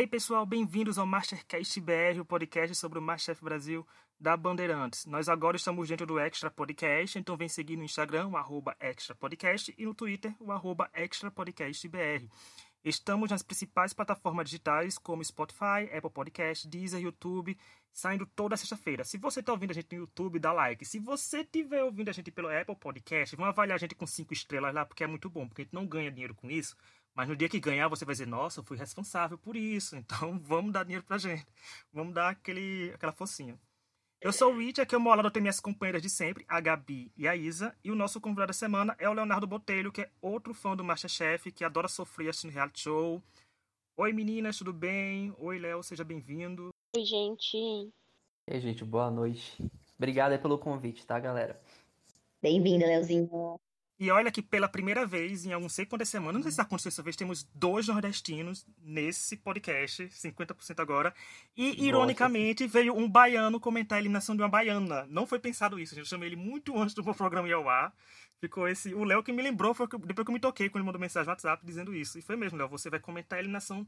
Hey pessoal, bem-vindos ao Mastercast BR, o podcast sobre o Masterchef Brasil da Bandeirantes. Nós agora estamos dentro do Extra Podcast, então vem seguir no Instagram, o arroba Extra Podcast, e no Twitter, o arroba Extra Podcast BR. Estamos nas principais plataformas digitais como Spotify, Apple Podcast, Deezer, YouTube, saindo toda sexta-feira. Se você está ouvindo a gente no YouTube, dá like. Se você estiver ouvindo a gente pelo Apple Podcast, vão avaliar a gente com cinco estrelas lá, porque é muito bom, porque a gente não ganha dinheiro com isso. Mas no dia que ganhar, você vai dizer, nossa, eu fui responsável por isso, então vamos dar dinheiro pra gente. Vamos dar aquele, aquela focinha. Eu sou o Rich, aqui ao meu lado tem minhas companheiras de sempre, a Gabi e a Isa. E o nosso convidado da semana é o Leonardo Botelho, que é outro fã do Masterchef, que adora sofrer assistindo reality show. Oi meninas, tudo bem? Oi Léo, seja bem-vindo. Oi gente. E aí gente, boa noite. Obrigado aí pelo convite, tá galera? Bem-vinda, Leozinho. E olha que pela primeira vez, em não sei quantas semanas, não sei se aconteceu dessa vez, temos dois nordestinos nesse podcast, 50% agora. E, Nossa. ironicamente, veio um baiano comentar a eliminação de uma baiana. Não foi pensado isso, a gente chamou ele muito antes do programa ir ao ar. Ficou esse. O Léo que me lembrou, foi que- depois que eu me toquei, quando ele mandou mensagem no WhatsApp dizendo isso. E foi mesmo, Léo, você vai comentar a eliminação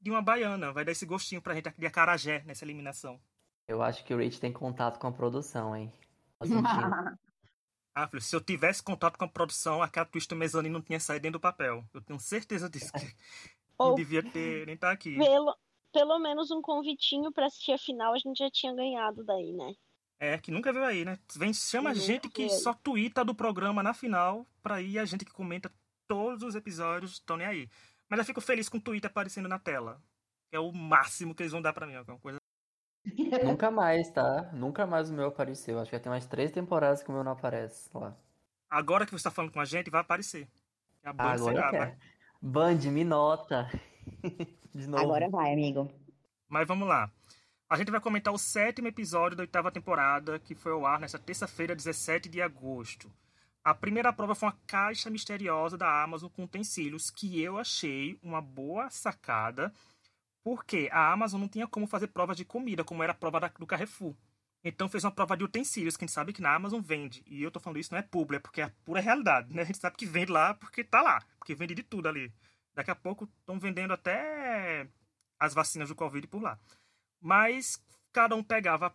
de uma baiana. Vai dar esse gostinho pra gente de acarajé nessa eliminação. Eu acho que o Rich tem contato com a produção, hein? Ah, filho, se eu tivesse contato com a produção, aquela twist do mezanino não tinha saído dentro do papel. Eu tenho certeza disso. Que não Ou devia ter nem estar aqui. pelo, pelo menos um convitinho pra assistir a final a gente já tinha ganhado daí, né? É, que nunca veio aí, né? Vem, chama Nunca gente que só twitta do programa na final pra ir a gente que comenta todos os episódios estão nem aí. Mas eu fico feliz com o Twitter aparecendo na tela. É o máximo que eles vão dar pra mim. É uma coisa... Nunca mais, tá? Nunca mais o meu apareceu. Acho que já tem umas três temporadas que o meu não aparece lá. Agora que você tá falando com a gente, vai aparecer. É a Band Agora será. Band, me nota. De novo. Agora vai, amigo. Mas vamos lá. A gente vai comentar o sétimo episódio da oitava temporada, que foi ao ar nesta terça-feira, 17 de agosto. A primeira prova foi uma caixa misteriosa da Amazon com utensílios, que eu achei uma boa sacada, porque a Amazon não tinha como fazer provas de comida, como era a prova da- do Carrefour. Então fez uma prova de utensílios, que a gente sabe que na Amazon vende. E eu tô falando isso não é publi, é porque é a pura realidade, né? A gente sabe que vende lá porque tá lá, porque vende de tudo ali. Daqui a pouco estão vendendo até as vacinas do Covid por lá. Mas cada um pegava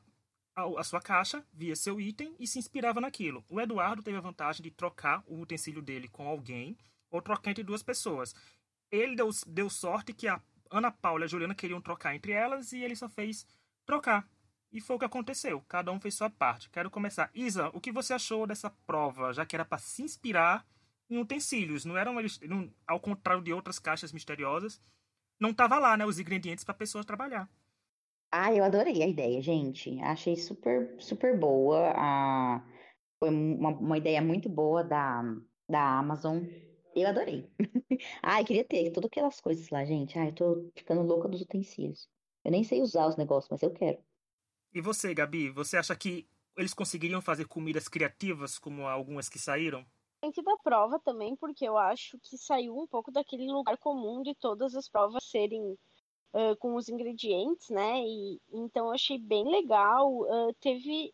a, a sua caixa, via seu item e se inspirava naquilo. O Eduardo teve a vantagem de trocar o utensílio dele com alguém, ou trocar entre duas pessoas. Ele deu, deu sorte que a Ana Paula e a Juliana queriam trocar entre elas e ele só fez trocar. E foi o que aconteceu. Cada um fez sua parte. Quero começar. Isa, o que você achou dessa prova, já que era para se inspirar em utensílios? Não eram eles, não- ao contrário de outras caixas misteriosas, não tava lá, né, os ingredientes para pessoas trabalhar. Ah, eu adorei a ideia, gente. Achei super, super boa. A... Foi uma, uma ideia muito boa da, da Amazon. Eu adorei. Ai, queria ter todas aquelas coisas lá, gente. Ai, eu tô ficando louca dos utensílios. Eu nem sei usar os negócios, mas eu quero. E você, Gabi, você acha que eles conseguiriam fazer comidas criativas como algumas que saíram? Dentro da prova também, porque eu acho que saiu um pouco daquele lugar comum de todas as provas serem ah, com os ingredientes, né? E então eu achei bem legal. Ah, teve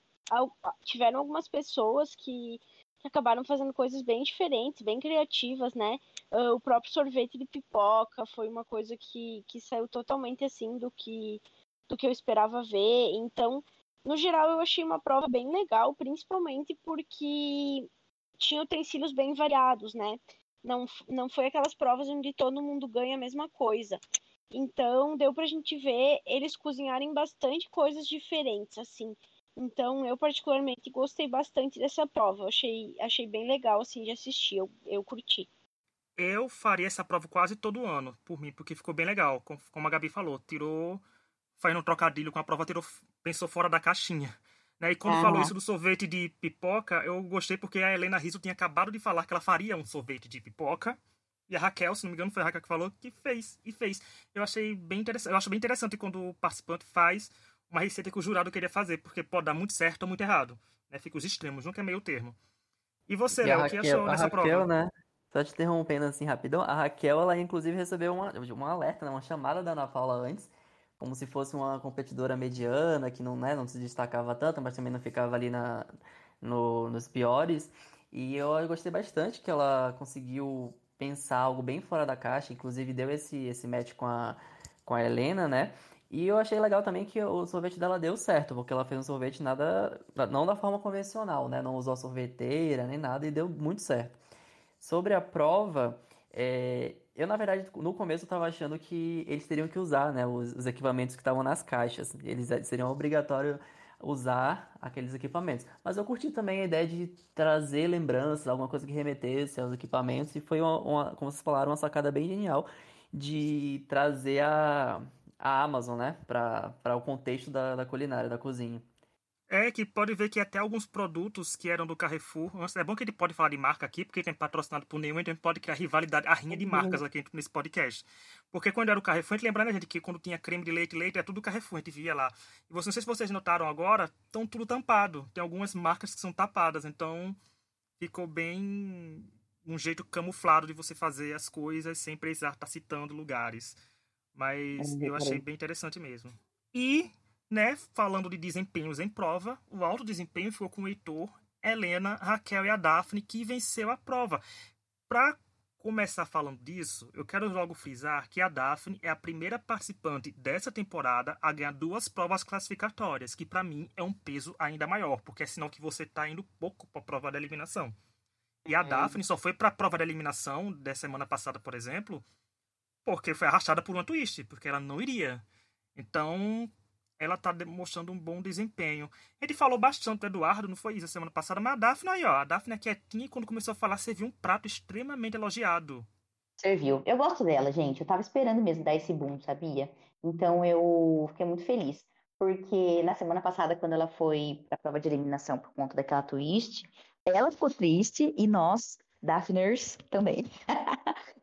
tiveram algumas pessoas que, que acabaram fazendo coisas bem diferentes, bem criativas, né? Ah, o próprio sorvete de pipoca foi uma coisa que, que saiu totalmente assim do que do que eu esperava ver. Então, no geral, eu achei uma prova bem legal, principalmente porque tinha utensílios bem variados, né? Não, não foi aquelas provas onde todo mundo ganha a mesma coisa. Então, deu pra gente ver eles cozinharem bastante coisas diferentes, assim. Então, eu particularmente gostei bastante dessa prova. Eu achei, achei bem legal, assim, de assistir. Eu, eu curti. Eu faria essa prova quase todo ano, por mim, porque ficou bem legal. Com- Como a Gabi falou, tirou. Fazendo um trocadilho com a prova, tirou, pensou fora da caixinha. Né? E quando falou isso do sorvete de pipoca, eu gostei porque a Helena Rizzo tinha acabado de falar que ela faria um sorvete de pipoca. E a Raquel, se não me engano, foi a Raquel que falou que fez e fez. Eu achei bem interessante. Eu acho bem interessante quando o participante faz uma receita que o jurado queria fazer, porque pode dar muito certo ou muito errado. Né? Fica os extremos, nunca é meio termo. E você, Léo, o que Raquel, achou a dessa Raquel, prova? né? Só te interrompendo assim rapidão, a Raquel, ela inclusive recebeu uma, uma alerta, né? Uma chamada da Ana Paula antes, como se fosse uma competidora mediana, que não, né, não se destacava tanto, mas também não ficava ali na, no- nos piores. E eu gostei bastante que ela conseguiu pensar algo bem fora da caixa, inclusive deu esse, esse match com a, com a Helena, né? E eu achei legal também que o sorvete dela deu certo, porque ela fez um sorvete nada, não da forma convencional, né? Não usou sorveteira nem nada e deu muito certo. Sobre a prova, é, eu na verdade no começo estava achando que eles teriam que usar, né, os, os equipamentos que estavam nas caixas. Eles seriam obrigatório usar aqueles equipamentos. Mas eu curti também a ideia de trazer lembranças, alguma coisa que remetesse aos equipamentos e foi uma, uma como vocês falaram, uma sacada bem genial de trazer a a Amazon, né? Para o contexto da, da culinária, da cozinha. É, que pode ver que até alguns produtos que eram do Carrefour. É bom que ele pode falar de marca aqui, porque tem patrocinado por nenhum, então ele pode criar rivalidade, a rinha de marcas aqui nesse podcast. Porque quando era o Carrefour, a gente lembrando, né, gente, que quando tinha creme de leite leite, é tudo Carrefour, a gente via lá. E você, não sei se vocês notaram agora, estão tudo tampado. Tem algumas marcas que são tapadas, então ficou bem um jeito camuflado de você fazer as coisas sem precisar estar tá citando lugares. Mas eu achei bem interessante mesmo. E, né, falando de desempenhos em prova, o alto desempenho ficou com o Heitor, Helena, Raquel e a Daphne, que venceu a prova. Para começar falando disso, eu quero logo frisar que a Daphne é a primeira participante dessa temporada a ganhar duas provas classificatórias, que para mim é um peso ainda maior, porque é sinal que você está indo pouco para a prova da eliminação. E a é. Daphne só foi para a prova da eliminação da semana passada, por exemplo, porque foi arrastada por uma twist, porque ela não iria. Então, ela tá demonstrando um bom desempenho. Ele falou bastante do Eduardo, não foi isso, semana passada, mas a Daphne aí, ó, a Daphne é quietinha e quando começou a falar, serviu um prato extremamente elogiado. Serviu. Eu gosto dela, gente. Eu tava esperando mesmo dar esse boom, sabia? Então eu fiquei muito feliz. Porque na semana passada, quando ela foi pra prova de eliminação por conta daquela twist, ela ficou triste e nós Daphners também.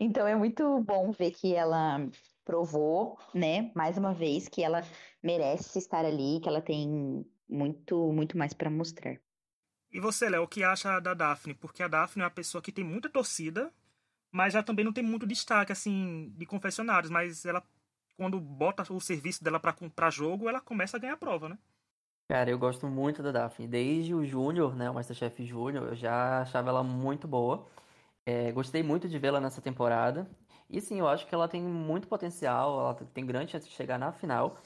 então é muito bom ver que ela provou, né, mais uma vez que ela merece estar ali, que ela tem muito, muito mais para mostrar. E você, Léo, o que acha da Daphne? Porque a Daphne é uma pessoa que tem muita torcida, mas já também não tem muito destaque, assim, de confessionários, mas ela, quando bota o serviço dela para jogo, ela começa a ganhar a prova, né? Cara, eu gosto muito da Daphne. Desde o Júnior, né, o Masterchef Júnior, eu já achava ela muito boa. É, gostei muito de vê-la nessa temporada. E sim, eu acho que ela tem muito potencial, ela tem grande chance de chegar na final.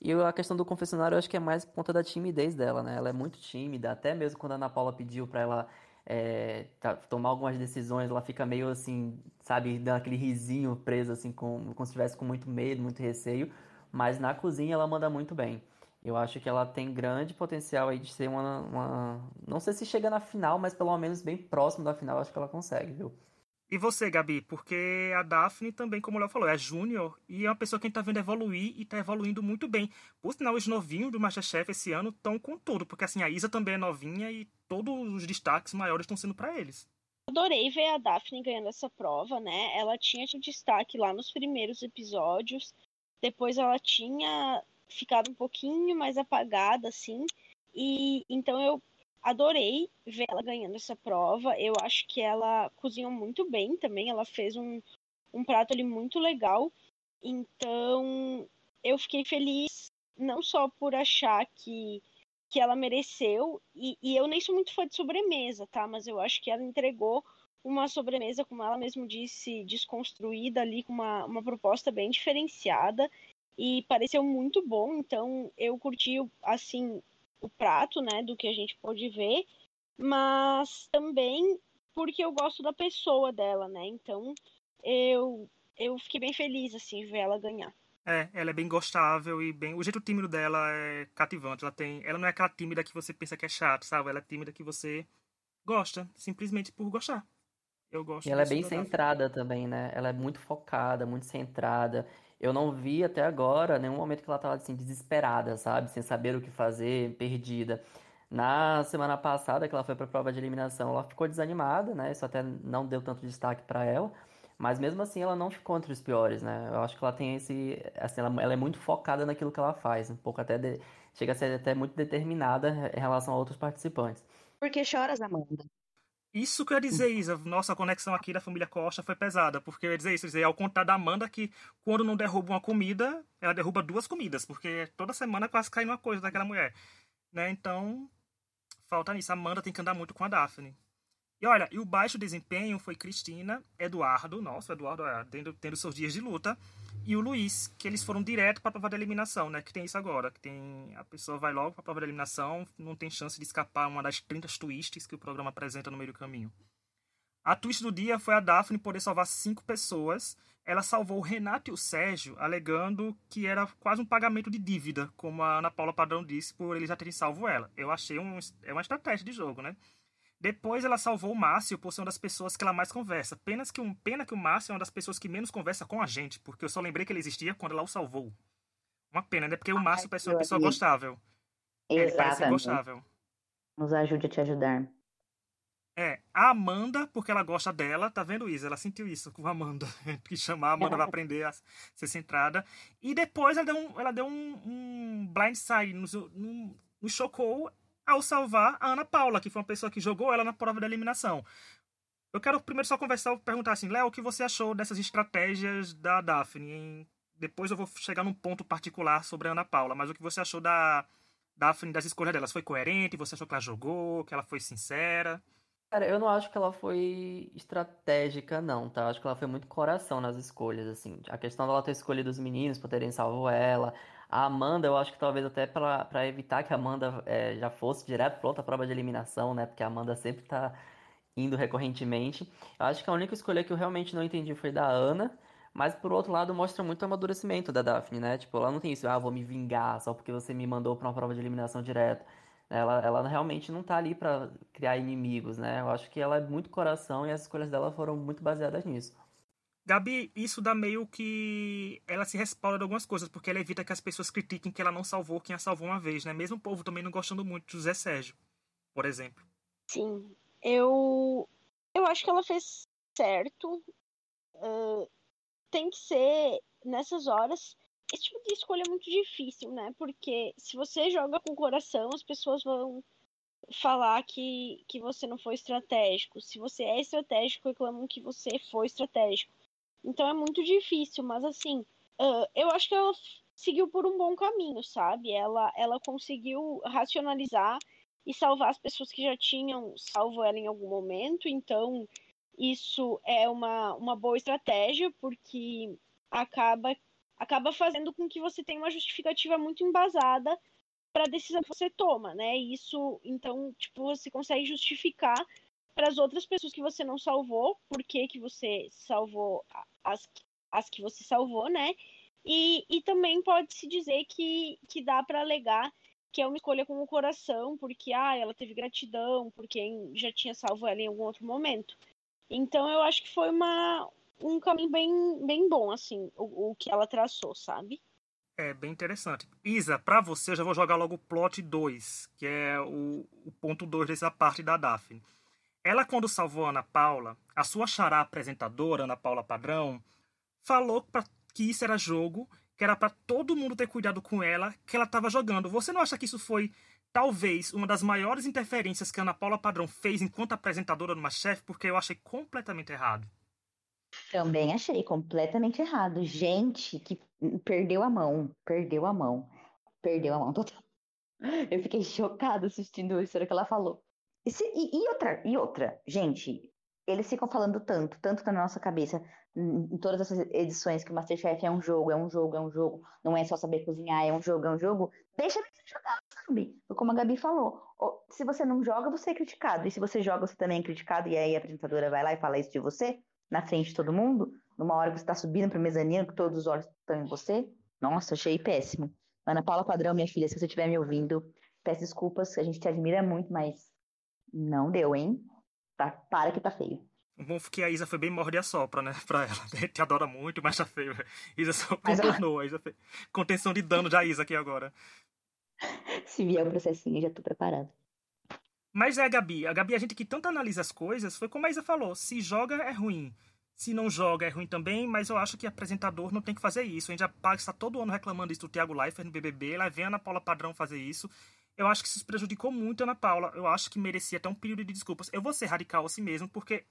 E a questão do confessionário, eu acho que é mais por conta da timidez dela, né? Ela é muito tímida, até mesmo quando a Ana Paula pediu para ela é, tá, tomar algumas decisões, ela fica meio assim, sabe, dando aquele risinho preso, assim, com, como se estivesse com muito medo, muito receio. Mas na cozinha ela manda muito bem. Eu acho que ela tem grande potencial aí de ser uma, uma, Não sei se chega na final, mas pelo menos bem próximo da final, acho que ela consegue, viu? E você, Gabi? Porque a Daphne também, como o Léo falou, é júnior e é uma pessoa que a gente tá vendo evoluir e tá evoluindo muito bem. Por sinal, os novinhos do Masterchef esse ano estão com tudo, porque assim, a Isa também é novinha e todos os destaques maiores estão sendo para eles. Adorei ver a Daphne ganhando essa prova, né? Ela tinha destaque lá nos primeiros episódios, depois ela tinha ficado um pouquinho mais apagada, assim. E então eu adorei ver ela ganhando essa prova. Eu acho que ela cozinhou muito bem também. Ela fez um, um prato ali muito legal. Então eu fiquei feliz não só por achar que, que ela mereceu, e, e eu nem sou muito fã de sobremesa, tá? Mas eu acho que ela entregou uma sobremesa, como ela mesmo disse, desconstruída ali, com uma, uma proposta bem diferenciada e pareceu muito bom, então eu curti assim o prato, né, do que a gente pôde ver, mas também porque eu gosto da pessoa dela, né? Então eu eu fiquei bem feliz assim ver ela ganhar. É, ela é bem gostável e bem. O jeito tímido dela é cativante. Ela tem. Ela não é aquela tímida que você pensa que é chato, sabe? Ela é tímida que você gosta, simplesmente por gostar. Eu gosto. E ela é bem centrada também, né? Ela é muito focada, muito centrada. Eu não vi até agora nenhum momento que ela estava assim, desesperada, sabe? Sem saber o que fazer, perdida. Na semana passada, que ela foi para a prova de eliminação, ela ficou desanimada, né? Isso até não deu tanto destaque para ela. Mas mesmo assim, ela não ficou entre os piores, né? Eu acho que ela tem esse. Assim, ela, ela é muito focada naquilo que ela faz. Um pouco até. De, chega a ser até muito determinada em relação a outros participantes. Por que choras, Amanda? Isso que eu ia dizer, Isa. Nossa conexão aqui da família Costa foi pesada. Porque eu ia dizer isso, dizer, ao contar da Amanda que quando não derruba uma comida, ela derruba duas comidas. Porque toda semana quase cai uma coisa daquela mulher. Né? Então, falta nisso. A Amanda tem que andar muito com a Daphne. E olha, e o baixo desempenho foi Cristina, Eduardo, nossa, Eduardo tendo, tendo seus dias de luta, e o Luiz, que eles foram direto para a prova de eliminação, né? Que tem isso agora, que tem a pessoa vai logo para a prova de eliminação, não tem chance de escapar uma das 30 twists que o programa apresenta no meio do caminho. A twist do dia foi a Daphne poder salvar cinco pessoas. Ela salvou o Renato e o Sérgio, alegando que era quase um pagamento de dívida, como a Ana Paula Padrão disse, por eles já terem salvo ela. Eu achei um, é uma estratégia de jogo, né? Depois ela salvou o Márcio por ser uma das pessoas que ela mais conversa. Pena que, um, pena que o Márcio é uma das pessoas que menos conversa com a gente, porque eu só lembrei que ele existia quando ela o salvou. Uma pena, né? Porque o Márcio parece uma pessoa gostável. É, ele parece gostável. Nos ajude a te ajudar. É, a Amanda, porque ela gosta dela, tá vendo isso? Ela sentiu isso com a Amanda, que chamar a Amanda vai aprender a ser centrada. E depois ela deu um, ela deu um, um blindside, nos, nos chocou ao salvar a Ana Paula, que foi uma pessoa que jogou ela na prova da eliminação. Eu quero primeiro só conversar, perguntar assim, Léo, o que você achou dessas estratégias da Daphne? Depois eu vou chegar num ponto particular sobre a Ana Paula, mas o que você achou da Daphne, das escolhas delas? Foi coerente? Você achou que ela jogou, que ela foi sincera? Cara, eu não acho que ela foi estratégica, não, tá? Eu acho que ela foi muito coração nas escolhas, assim. A questão dela ter escolhido os meninos por terem ela, a Amanda, eu acho que talvez até para evitar que a Amanda é, já fosse direto para outra prova de eliminação, né? Porque a Amanda sempre tá indo recorrentemente. Eu acho que a única escolha que eu realmente não entendi foi da Ana. Mas por outro lado, mostra muito o amadurecimento da Daphne, né? Tipo, ela não tem isso, ah, vou me vingar só porque você me mandou para uma prova de eliminação direto. Ela, ela realmente não tá ali para criar inimigos, né? Eu acho que ela é muito coração e as escolhas dela foram muito baseadas nisso. Gabi, isso dá meio que ela se respalda de algumas coisas, porque ela evita que as pessoas critiquem que ela não salvou quem a salvou uma vez, né? Mesmo o povo também não gostando muito de José Sérgio, por exemplo. Sim, eu eu acho que ela fez certo. Uh, tem que ser nessas horas. Esse tipo de escolha é muito difícil, né? Porque se você joga com o coração, as pessoas vão falar que, que você não foi estratégico. Se você é estratégico, reclamam que você foi estratégico. Então é muito difícil, mas assim, uh, eu acho que ela seguiu por um bom caminho, sabe? Ela, ela conseguiu racionalizar e salvar as pessoas que já tinham salvo ela em algum momento. Então, isso é uma, uma boa estratégia, porque acaba, acaba fazendo com que você tenha uma justificativa muito embasada para a decisão que você toma, né? Isso, então, tipo, você consegue justificar para as outras pessoas que você não salvou, por que, que você salvou as, as que você salvou, né? E, e também pode-se dizer que, que dá para alegar que é uma escolha com o coração, porque ah, ela teve gratidão por quem já tinha salvo ela em algum outro momento. Então eu acho que foi uma, um caminho bem, bem bom, assim, o, o que ela traçou, sabe? É bem interessante. Isa, para você, eu já vou jogar logo o plot 2, que é o, o ponto 2 dessa parte da Daphne. Ela, quando salvou a Ana Paula, a sua xará apresentadora, Ana Paula Padrão, falou pra, que isso era jogo, que era para todo mundo ter cuidado com ela, que ela estava jogando. Você não acha que isso foi, talvez, uma das maiores interferências que a Ana Paula Padrão fez enquanto apresentadora no Masterchef? Porque eu achei completamente errado. Também achei completamente errado. Gente que perdeu a mão, perdeu a mão, perdeu a mão total. Eu fiquei chocada assistindo isso, era que ela falou. E, e, outra, e outra, gente, eles ficam falando tanto, tanto na nossa cabeça, em, todas essas edições que o Masterchef é um jogo, é um jogo, é um jogo, não é só saber cozinhar, é um jogo, é um jogo. Deixa eles jogar, sabe? Como a Gabi falou, se você não joga, você é criticado. E se você joga, você também é criticado, e aí a apresentadora vai lá e fala isso de você, na frente de todo mundo, numa hora que você tá subindo pro mezanino, que todos os olhos estão em você. Nossa, achei péssimo. Ana Paula Padrão, minha filha, se você estiver me ouvindo, peço desculpas, a gente te admira muito, mas não deu, hein? Tá, para que tá feio. O bom que a Isa foi bem morde a sopra, né? Pra ela. A gente adora muito, mas tá feio. Isa só contornou. A Isa fez... Contenção de dano da Isa aqui agora. Se vier o processinho, já tô preparado. Mas é a Gabi. A Gabi, a gente que tanto analisa as coisas, foi como a Isa falou. Se joga, é ruim. Se não joga, é ruim também, mas eu acho que apresentador não tem que fazer isso. A gente já passa todo ano reclamando isso do Thiago Leifert no BBB. Lá vem a Ana Paula Padrão fazer isso. Eu acho que isso prejudicou muito a Ana Paula. Eu acho que merecia até um período de desculpas. Eu vou ser radical assim mesmo, porque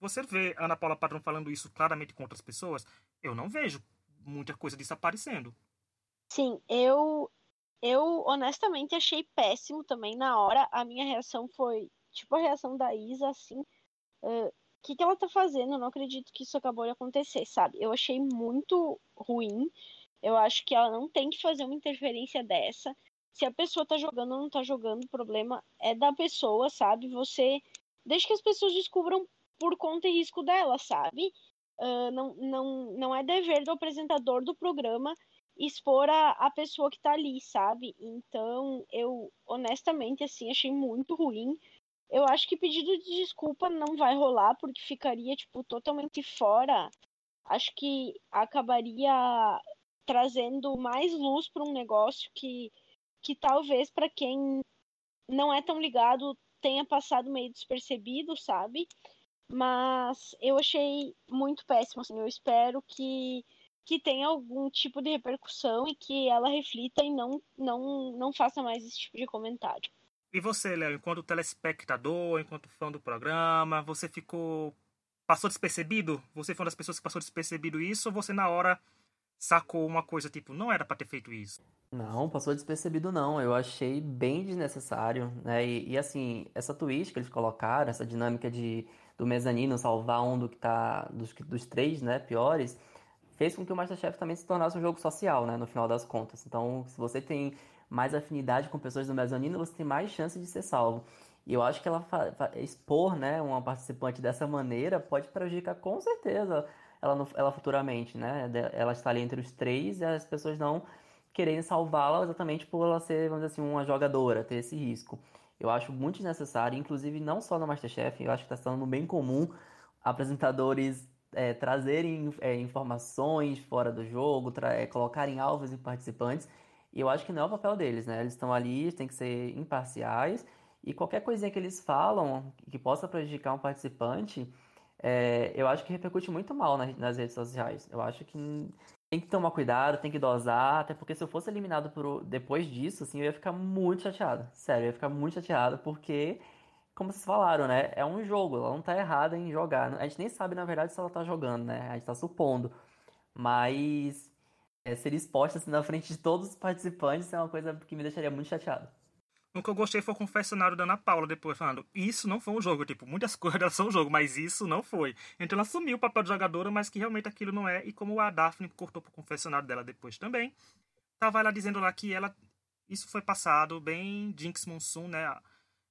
você vê a Ana Paula Padrão falando isso claramente com outras pessoas, eu não vejo muita coisa disso aparecendo. Sim, eu eu honestamente achei péssimo também na hora. A minha reação foi tipo a reação da Isa, assim, o que, que ela tá fazendo? Eu não acredito que isso acabou de acontecer, sabe? Eu achei muito ruim. Eu acho que ela não tem que fazer uma interferência dessa. Se a pessoa tá jogando ou não tá jogando, o problema é da pessoa, sabe? Você. Deixa que as pessoas descubram por conta e risco dela, sabe? Uh, não, não, não é dever do apresentador do programa expor a, a pessoa que tá ali, sabe? Então, eu, honestamente, assim, achei muito ruim. Eu acho que pedido de desculpa não vai rolar, porque ficaria, tipo, totalmente fora. Acho que acabaria trazendo mais luz para um negócio que, que talvez para quem não é tão ligado tenha passado meio despercebido, sabe? Mas eu achei muito péssimo, assim. Eu espero que que tenha algum tipo de repercussão e que ela reflita e não, não, não faça mais esse tipo de comentário. E você, Léo, enquanto telespectador, enquanto fã do programa, você ficou. passou despercebido? Você foi uma das pessoas que passou despercebido isso ou você na hora sacou uma coisa tipo, não era para ter feito isso? Não, passou despercebido não. Eu achei bem desnecessário, né? E, e, assim, essa twist que eles colocaram, essa dinâmica de do mezanino salvar um do que tá dos, dos três, né, piores, fez com que o MasterChef também se tornasse um jogo social, né, no final das contas. Então, se você tem mais afinidade com pessoas do mezanino, você tem mais chance de ser salvo. E eu acho que ela expor, né, uma participante dessa maneira pode prejudicar com certeza ela, ela futuramente, né? Ela está ali entre os três e as pessoas não quererem salvá-la exatamente por ela ser, vamos dizer assim, uma jogadora, ter esse risco. Eu acho muito desnecessário, inclusive não só no Masterchef, eu acho que está sendo bem comum apresentadores é, trazerem é, informações fora do jogo, é, colocarem alvos em participantes. E eu acho que não é o papel deles, né? Eles estão ali, têm que ser imparciais. E qualquer coisinha que eles falam que possa prejudicar um participante, é, eu acho que repercute muito mal nas, nas, redes sociais. Eu acho que tem que tomar cuidado, tem que dosar, até porque se eu fosse eliminado por, depois disso, assim, eu ia ficar muito chateado. Sério, eu ia ficar muito chateado, porque como vocês falaram, né? É um jogo, ela não tá errada em jogar. A gente nem sabe, na verdade, se ela tá jogando, né? A gente tá supondo. Mas é, ser exposta assim, na frente de todos os participantes é uma coisa que me deixaria muito chateado. O que eu gostei foi o confessionário da Ana Paula depois, falando: Isso não foi um jogo. Tipo, muitas coisas são um jogo, mas isso não foi. Então ela assumiu o papel de jogadora, mas que realmente aquilo não é. E como a Daphne cortou pro confessionário dela depois também, tava ela dizendo lá que ela. Isso foi passado bem Jinx Monsoon, né?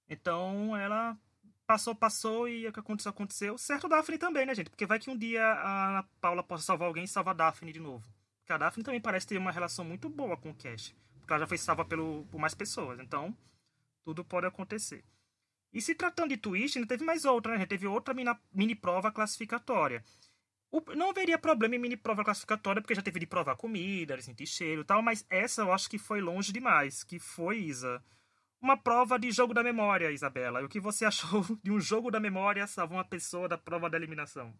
Então ela passou, passou e o que aconteceu, aconteceu. Certo Daphne também, né, gente? Porque vai que um dia a Paula possa salvar alguém e salvar a Daphne de novo. Porque a Daphne também parece ter uma relação muito boa com o Cash. Porque ela já foi salva pelo, por mais pessoas. Então, tudo pode acontecer. E se tratando de twist, ainda teve mais outra, né? A gente teve outra mini prova classificatória. O, não haveria problema em mini prova classificatória, porque já teve de provar comida, sentir cheiro e tal, mas essa eu acho que foi longe demais. Que foi, Isa, uma prova de jogo da memória, Isabela. O que você achou de um jogo da memória salvar uma pessoa da prova da eliminação?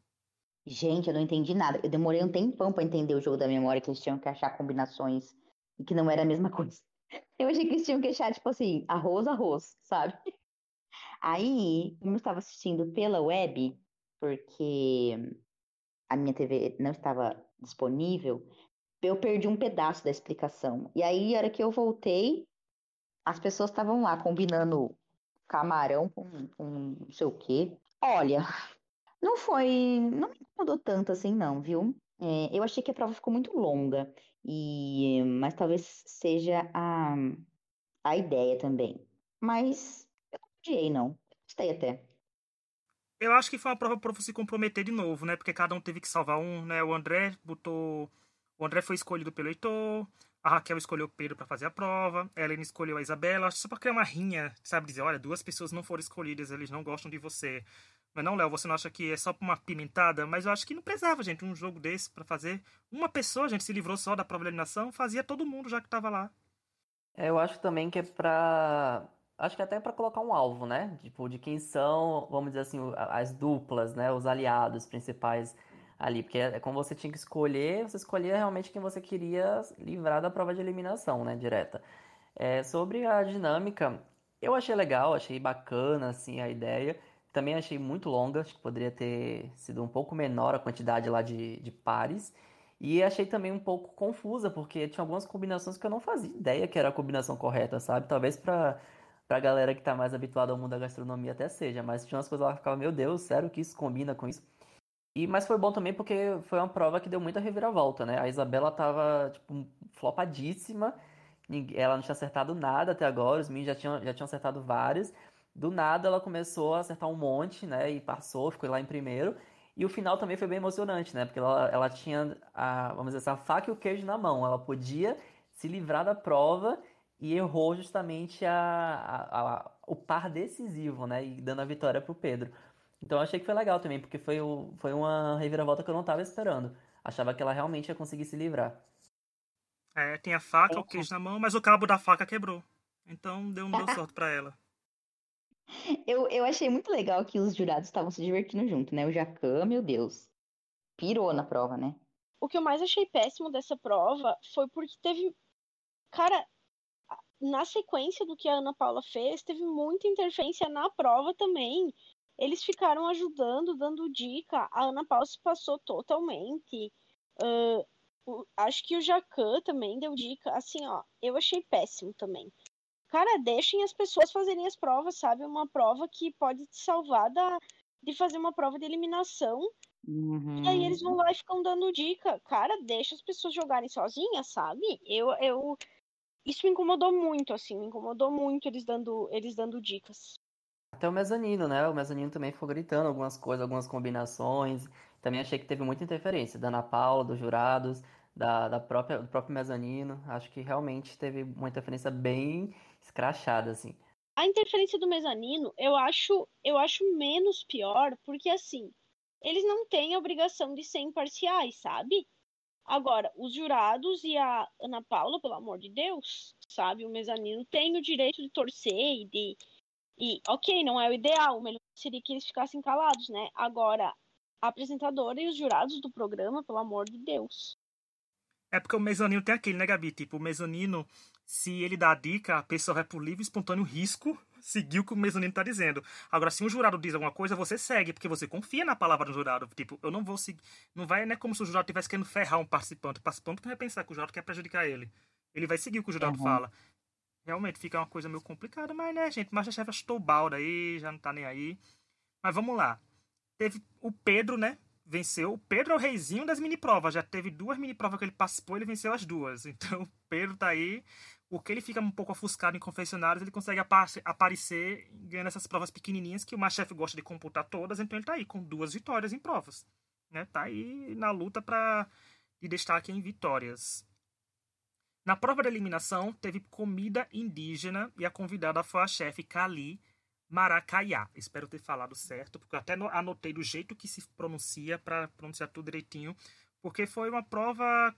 Gente, eu não entendi nada. Eu demorei um tempão para entender o jogo da memória, que eles tinham que achar combinações e que não era a mesma coisa. Eu achei que eles tinham que achar, tipo assim, arroz, arroz, sabe? Aí, como eu estava assistindo pela web, porque a minha TV não estava disponível, eu perdi um pedaço da explicação. E aí, a hora que eu voltei, as pessoas estavam lá combinando camarão com, com não sei o quê. Olha, não foi. Não me incomodou tanto assim, não, viu? É, eu achei que a prova ficou muito longa, e mas talvez seja a, a ideia também. Mas eu não odiei, não. Gostei até. Eu acho que foi uma prova para se comprometer de novo, né? Porque cada um teve que salvar um, né? O André botou. O André foi escolhido pelo Heitor, a Raquel escolheu o Pedro para fazer a prova. A Helena escolheu a Isabela. Acho só pra criar uma rinha, sabe? Dizer, olha, duas pessoas não foram escolhidas, eles não gostam de você. Mas não, Léo, você não acha que é só uma pimentada? Mas eu acho que não precisava, gente, um jogo desse para fazer. Uma pessoa, gente, se livrou só da prova de eliminação, fazia todo mundo já que tava lá. É, eu acho também que é pra. Acho que até para colocar um alvo, né? Tipo, de quem são, vamos dizer assim, as duplas, né? Os aliados principais ali, porque é como você tinha que escolher, você escolhia realmente quem você queria livrar da prova de eliminação, né, direta. É, sobre a dinâmica, eu achei legal, achei bacana, assim, a ideia. Também achei muito longa, acho que poderia ter sido um pouco menor a quantidade lá de, de pares. E achei também um pouco confusa, porque tinha algumas combinações que eu não fazia ideia que era a combinação correta, sabe? Talvez para pra galera que tá mais habituada ao mundo da gastronomia até seja, mas tinha umas coisas lá que ficava, meu Deus, sério que isso combina com isso? E, mas foi bom também porque foi uma prova que deu muita reviravolta, né? A Isabela tava, tipo, flopadíssima, ela não tinha acertado nada até agora, os meninos já tinham, já tinham acertado vários. Do nada ela começou a acertar um monte, né? E passou, ficou lá em primeiro. E o final também foi bem emocionante, né? Porque ela, ela tinha, a, vamos dizer assim, a faca e o queijo na mão. Ela podia se livrar da prova e errou justamente a, a, a, o par decisivo, né? E dando a vitória para o Pedro. Então eu achei que foi legal também, porque foi, o, foi uma reviravolta que eu não estava esperando. Achava que ela realmente ia conseguir se livrar. É, tem a faca, o queijo na mão, mas o cabo da faca quebrou. Então deu, não deu sorte para ela. Eu, eu achei muito legal que os jurados estavam se divertindo junto, né? O Jacan, meu Deus, pirou na prova, né? O que eu mais achei péssimo dessa prova foi porque teve. Cara, na sequência do que a Ana Paula fez, teve muita interferência na prova também. Eles ficaram ajudando, dando dica. A Ana Paula se passou totalmente. Uh, acho que o Jacan também deu dica. Assim, ó, eu achei péssimo também. Cara, deixem as pessoas fazerem as provas, sabe? Uma prova que pode te salvar da, de fazer uma prova de eliminação. Uhum. E aí eles vão lá e ficam dando dica. Cara, deixa as pessoas jogarem sozinhas, sabe? Eu, eu. Isso me incomodou muito, assim, me incomodou muito eles dando, eles dando dicas. Até o mezanino, né? O mezanino também ficou gritando algumas coisas, algumas combinações. Também achei que teve muita interferência da Ana Paula, dos jurados, da, da própria, do próprio mezanino. Acho que realmente teve uma interferência bem escrachada, assim. A interferência do mezanino, eu acho, eu acho menos pior, porque assim, eles não têm a obrigação de ser imparciais, sabe? Agora, os jurados e a Ana Paula, pelo amor de Deus, sabe? O mezanino tem o direito de torcer e de. E, ok, não é o ideal, o melhor seria que eles ficassem calados, né? Agora, a apresentadora e os jurados do programa, pelo amor de Deus. É porque o mezanino tem aquele, né, Gabi? Tipo, o mezanino, se ele dá a dica, a pessoa vai por livre, espontâneo risco seguir o que o mezanino tá dizendo. Agora, se um jurado diz alguma coisa, você segue, porque você confia na palavra do jurado. Tipo, eu não vou seguir. Não vai, né, como se o jurado estivesse querendo ferrar um participante. O participante não vai pensar que o jurado quer prejudicar ele. Ele vai seguir o que o jurado uhum. fala. Realmente fica uma coisa meio complicada, mas, né, gente, Masterchef chutou o balde aí, já não tá nem aí. Mas vamos lá. Teve o Pedro, né? venceu. O Pedro é o reizinho das mini provas. Já teve duas mini provas que ele participou, ele venceu as duas. Então, o Pedro tá aí. O que ele fica um pouco ofuscado em confessionários, ele consegue aparecer ganhando essas provas pequenininhas que o Machef gosta de computar todas. Então, ele tá aí com duas vitórias em provas. Né? Tá aí na luta para de destaque em vitórias. Na prova da eliminação, teve comida indígena e a convidada foi a chefe Kali, Maracaiá. Espero ter falado certo, porque eu até anotei do jeito que se pronuncia para pronunciar tudo direitinho, porque foi uma prova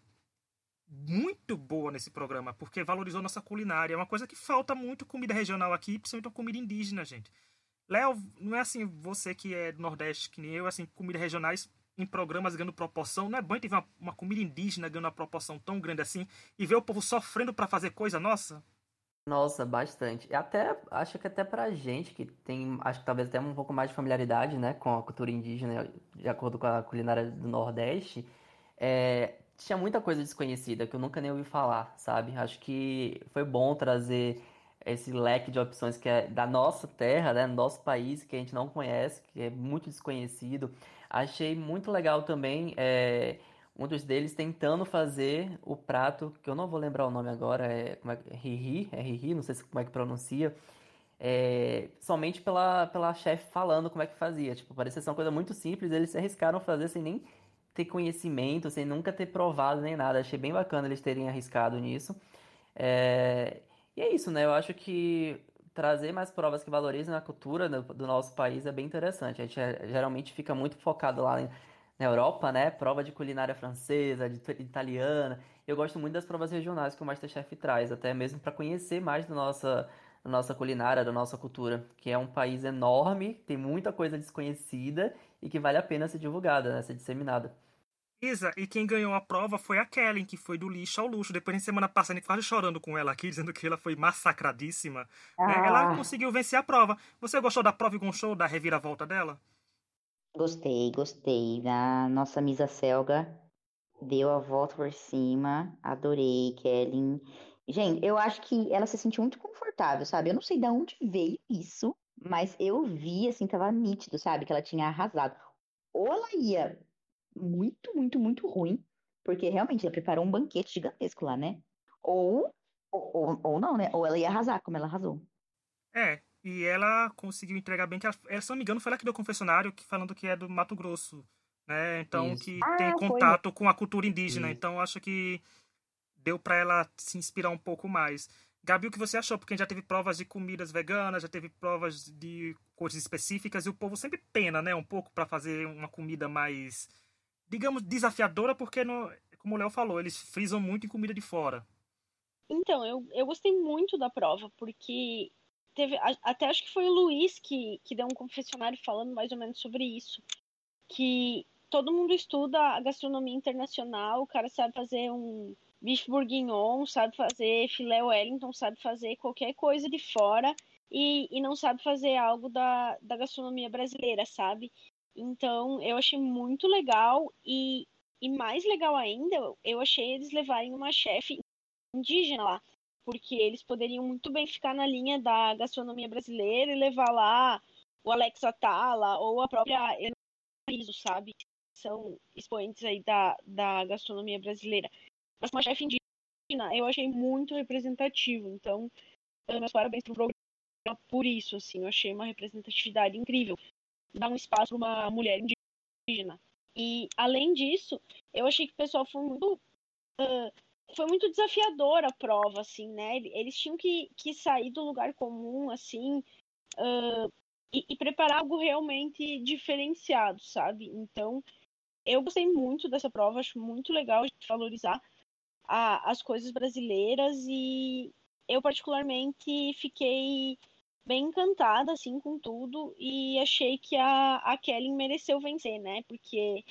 muito boa nesse programa, porque valorizou nossa culinária. É uma coisa que falta muito comida regional aqui, principalmente comida indígena, gente. Léo, não é assim, você que é do Nordeste, que nem eu, assim, comida regionais em programas ganhando proporção. Não é bom ter uma, uma comida indígena ganhando uma proporção tão grande assim e ver o povo sofrendo para fazer coisa nossa? Nossa, bastante. Até, acho que até pra gente que tem, acho que talvez até um pouco mais de familiaridade, né, com a cultura indígena, de acordo com a culinária do Nordeste, é, tinha muita coisa desconhecida que eu nunca nem ouvi falar, sabe? Acho que foi bom trazer esse leque de opções que é da nossa terra, né, nosso país, que a gente não conhece, que é muito desconhecido. Achei muito legal também é, muitos deles tentando fazer o prato, que eu não vou lembrar o nome agora, é, como é, Riri, é Riri, não sei como é que pronuncia, é, somente pela, pela chefe falando como é que fazia. Tipo, parecia ser uma coisa muito simples, eles se arriscaram a fazer sem nem ter conhecimento, sem nunca ter provado nem nada. Achei bem bacana eles terem arriscado nisso. É, e é isso, né? Eu acho que trazer mais provas que valorizem a cultura do, nosso país é bem interessante. A gente é, geralmente fica muito focado lá em na Europa, né? Prova de culinária francesa, de, de italiana. Eu gosto muito das provas regionais que o Masterchef traz, até mesmo para conhecer mais da nossa, da nossa culinária, da nossa cultura, que é um país enorme, tem muita coisa desconhecida e que vale a pena ser divulgada, né? ser disseminada. Isa, e quem ganhou a prova foi a Kellen, que foi do lixo ao luxo. Depois, de semana passada, quase chorando com ela aqui, dizendo que ela foi massacradíssima. Ah. Né? Ela conseguiu vencer a prova. Você gostou da prova e gostou da reviravolta dela? Gostei, gostei. A nossa Misa Selga deu a volta por cima. Adorei, Kellen. Gente, eu acho que ela se sentiu muito confortável, sabe? Eu não sei de onde veio isso, mas eu vi, assim, tava nítido, sabe? Que ela tinha arrasado. Ou ela ia muito, muito, muito ruim, porque realmente ela preparou um banquete gigantesco lá, né? Ou, ou, ou não, né? Ou ela ia arrasar, como ela arrasou. É, e ela conseguiu entregar bem, que ela, se não me engano, foi ela que deu confessionário que, falando que é do Mato Grosso, né? Então, Isso. que ah, tem contato foi. com a cultura indígena. Isso. Então, acho que deu para ela se inspirar um pouco mais. Gabi, o que você achou? Porque já teve provas de comidas veganas, já teve provas de coisas específicas, e o povo sempre pena, né? Um pouco para fazer uma comida mais, digamos, desafiadora, porque, no, como o Léo falou, eles frisam muito em comida de fora. Então, eu, eu gostei muito da prova, porque teve. Até acho que foi o Luiz que, que deu um confessionário falando mais ou menos sobre isso. Que todo mundo estuda a gastronomia internacional, o cara sabe fazer um bife bourguignon, sabe fazer filé wellington, sabe fazer qualquer coisa de fora e, e não sabe fazer algo da, da gastronomia brasileira, sabe? Então eu achei muito legal e, e mais legal ainda, eu achei eles levarem uma chefe indígena lá, porque eles poderiam muito bem ficar na linha da gastronomia brasileira e levar lá o Alex Atala ou a própria Eliso, sabe? São expoentes aí da, da gastronomia brasileira mas uma chefe indígena eu achei muito representativo. Então, meus parabéns pro programa por isso, assim, eu achei uma representatividade incrível. Dar um espaço para uma mulher indígena. E, além disso, eu achei que o pessoal foi muito. Uh, foi muito desafiadora a prova, assim, né? Eles tinham que, que sair do lugar comum, assim, uh, e, e preparar algo realmente diferenciado, sabe? Então, eu gostei muito dessa prova, acho muito legal de valorizar a, as coisas brasileiras e eu particularmente fiquei bem encantada assim com tudo e achei que a, a Kelly mereceu vencer, né? Porque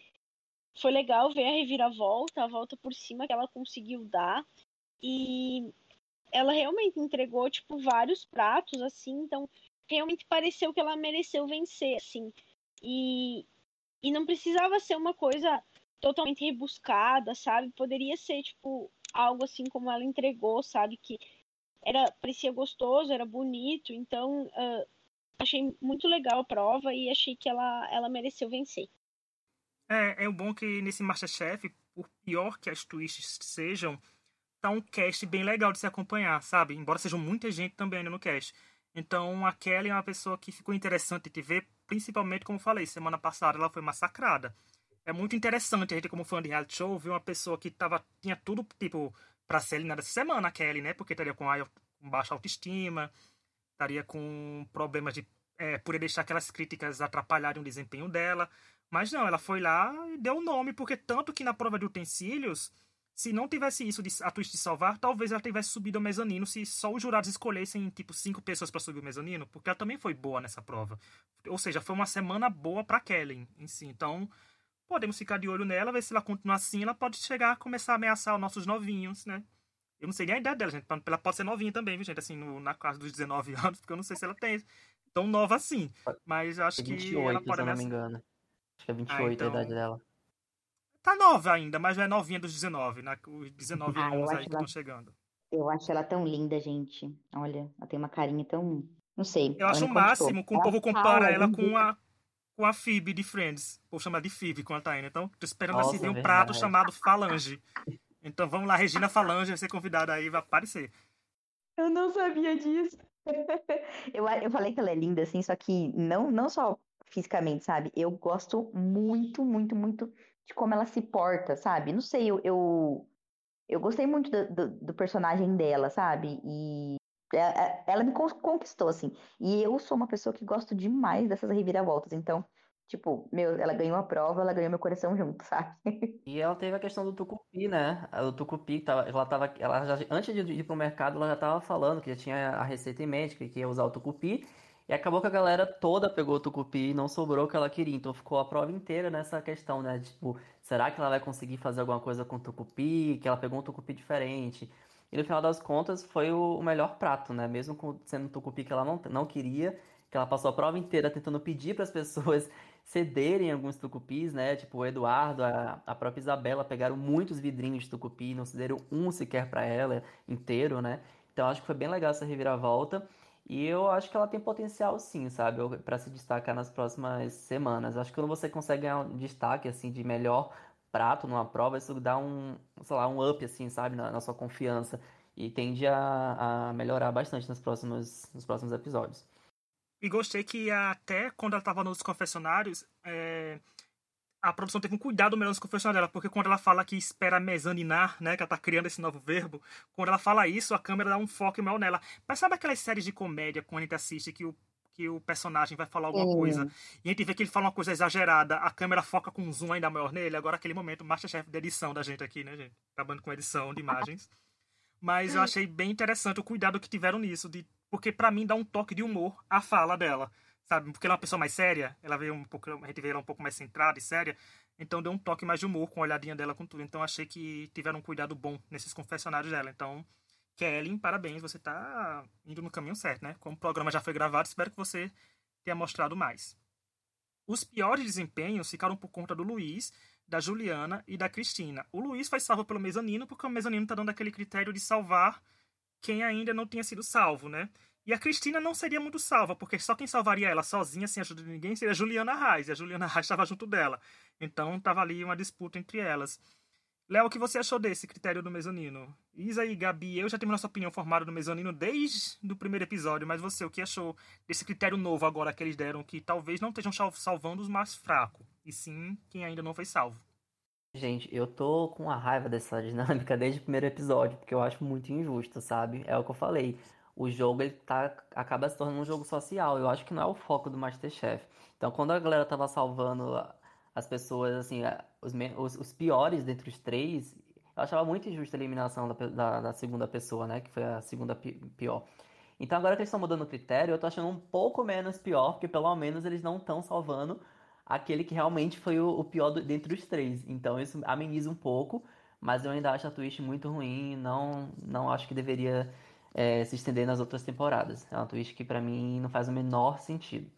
foi legal ver a reviravolta, a volta por cima que ela conseguiu dar e ela realmente entregou tipo vários pratos assim, então realmente pareceu que ela mereceu vencer assim. E e não precisava ser uma coisa totalmente rebuscada, sabe? Poderia ser, tipo, algo assim como ela entregou, sabe? Que era parecia gostoso, era bonito. Então, uh, achei muito legal a prova e achei que ela, ela mereceu vencer. É, é bom que nesse Masterchef, por pior que as twists sejam, tá um cast bem legal de se acompanhar, sabe? Embora seja muita gente também no cast. Então, a Kelly é uma pessoa que ficou interessante de ver, principalmente, como falei, semana passada ela foi massacrada é muito interessante a gente, como fã de reality show, ver uma pessoa que tava, tinha tudo, tipo, pra ser eliminada essa semana, a Kelly, né? Porque estaria com, com baixa autoestima, estaria com problemas de. É, poder deixar aquelas críticas atrapalharem o desempenho dela. Mas não, ela foi lá e deu o nome, porque tanto que na prova de utensílios, se não tivesse isso de a twist de salvar, talvez ela tivesse subido ao mezanino se só os jurados escolhessem, tipo, cinco pessoas para subir o mezanino, porque ela também foi boa nessa prova. Ou seja, foi uma semana boa para Kelly em si. Então, podemos ficar de olho nela, ver se ela continuar assim, ela pode chegar a começar a ameaçar os nossos novinhos, né? Eu não sei nem a idade dela, gente. Ela pode ser novinha também, viu, gente? Assim, no, na casa dos 19 anos, porque eu não sei se ela tem tão nova assim. Mas acho 28, que ela pode se eu não me engano. Acho que é 28 ah, então... a idade dela. Tá nova ainda, mas já é novinha dos 19, né? Os 19 ah, anos aí que estão chegando. Eu acho ela tão linda, gente. Olha, ela tem uma carinha tão. Não sei. Eu acho o máximo que o povo compara ela com a com a Phoebe de Friends. Vou chamar de Phoebe com a Taina. Então, tô esperando Nossa, assim, um prato chamado Falange. Então vamos lá, Regina Falange vai ser convidada aí, vai aparecer. Eu não sabia disso. eu, eu falei que ela é linda, assim, só que não, não só fisicamente, sabe? Eu gosto muito, muito, muito de como ela se porta, sabe? Não sei, eu, eu, eu gostei muito do, do, do personagem dela, sabe? E é, é, ela me conquistou, assim. E eu sou uma pessoa que gosto demais dessas reviravoltas. Então, tipo, meu, ela ganhou a prova, ela ganhou meu coração junto, sabe? E ela teve a questão do tucupi, né? O tucupi, ela tava, ela já, antes de ir pro mercado, ela já tava falando que já tinha a receita em mente, que ia usar o tucupi. E acabou que a galera toda pegou o tucupi e não sobrou o que ela queria. Então ficou a prova inteira nessa questão, né? Tipo, será que ela vai conseguir fazer alguma coisa com o tucupi? Que ela pegou um tucupi diferente. E no final das contas foi o melhor prato, né? Mesmo sendo um tucupi que ela não, não queria, que ela passou a prova inteira tentando pedir para as pessoas cederem alguns tucupis, né? Tipo, o Eduardo, a, a própria Isabela pegaram muitos vidrinhos de tucupi, não cederam um sequer para ela inteiro, né? Então acho que foi bem legal essa reviravolta. E eu acho que ela tem potencial sim, sabe? para se destacar nas próximas semanas. Acho que quando você consegue ganhar um destaque assim de melhor prato numa prova, isso dá um, sei lá, um up assim, sabe, na, na sua confiança e tende a, a melhorar bastante nos próximos, nos próximos episódios. E gostei que até quando ela estava nos confessionários, é, a produção teve um cuidado melhor nos confessionários dela, porque quando ela fala que espera mezaninar, né, que ela tá criando esse novo verbo, quando ela fala isso, a câmera dá um foco maior nela. Mas sabe aquelas séries de comédia quando a gente assiste que o que o personagem vai falar alguma coisa e a gente vê que ele fala uma coisa exagerada, a câmera foca com um zoom ainda maior nele. Agora, aquele momento, Masterchef da edição da gente aqui, né, gente? Acabando com edição de imagens. Mas eu achei bem interessante o cuidado que tiveram nisso, de porque para mim dá um toque de humor a fala dela, sabe? Porque ela é uma pessoa mais séria, ela veio um pouco, a gente vê ela um pouco mais centrada e séria, então deu um toque mais de humor com a olhadinha dela com tudo. Então achei que tiveram um cuidado bom nesses confessionários dela. Então, Kelly, parabéns, você tá indo no caminho certo, né? Como o programa já foi gravado, espero que você tenha mostrado mais. Os piores desempenhos ficaram por conta do Luiz, da Juliana e da Cristina. O Luiz foi salvo pelo mezanino, porque o mezanino tá dando aquele critério de salvar quem ainda não tinha sido salvo, né? E a Cristina não seria muito salva, porque só quem salvaria ela sozinha, sem ajuda de ninguém, seria a Juliana Reis. E a Juliana Reis estava junto dela. Então tava ali uma disputa entre elas. Léo, o que você achou desse critério do mezanino? Isa e Gabi, eu já tenho nossa opinião formada do mezanino desde o primeiro episódio, mas você, o que achou desse critério novo agora que eles deram, que talvez não estejam salvando os mais fracos, e sim quem ainda não foi salvo? Gente, eu tô com a raiva dessa dinâmica desde o primeiro episódio, porque eu acho muito injusto, sabe? É o que eu falei. O jogo ele tá, acaba se tornando um jogo social. Eu acho que não é o foco do Masterchef. Então, quando a galera tava salvando as pessoas, assim, os, os, os piores dentre os três, eu achava muito injusta a eliminação da, da, da, segunda pessoa, né? Que foi a segunda pior. Então agora que eles estão mudando o critério, eu tô achando um pouco menos pior, porque pelo menos eles não estão salvando aquele que realmente foi o, o pior do, dentre os três. Então isso ameniza um pouco, mas eu ainda acho a twist muito ruim, não, não acho que deveria é, se estender nas outras temporadas. É uma twist que para mim não faz o menor sentido.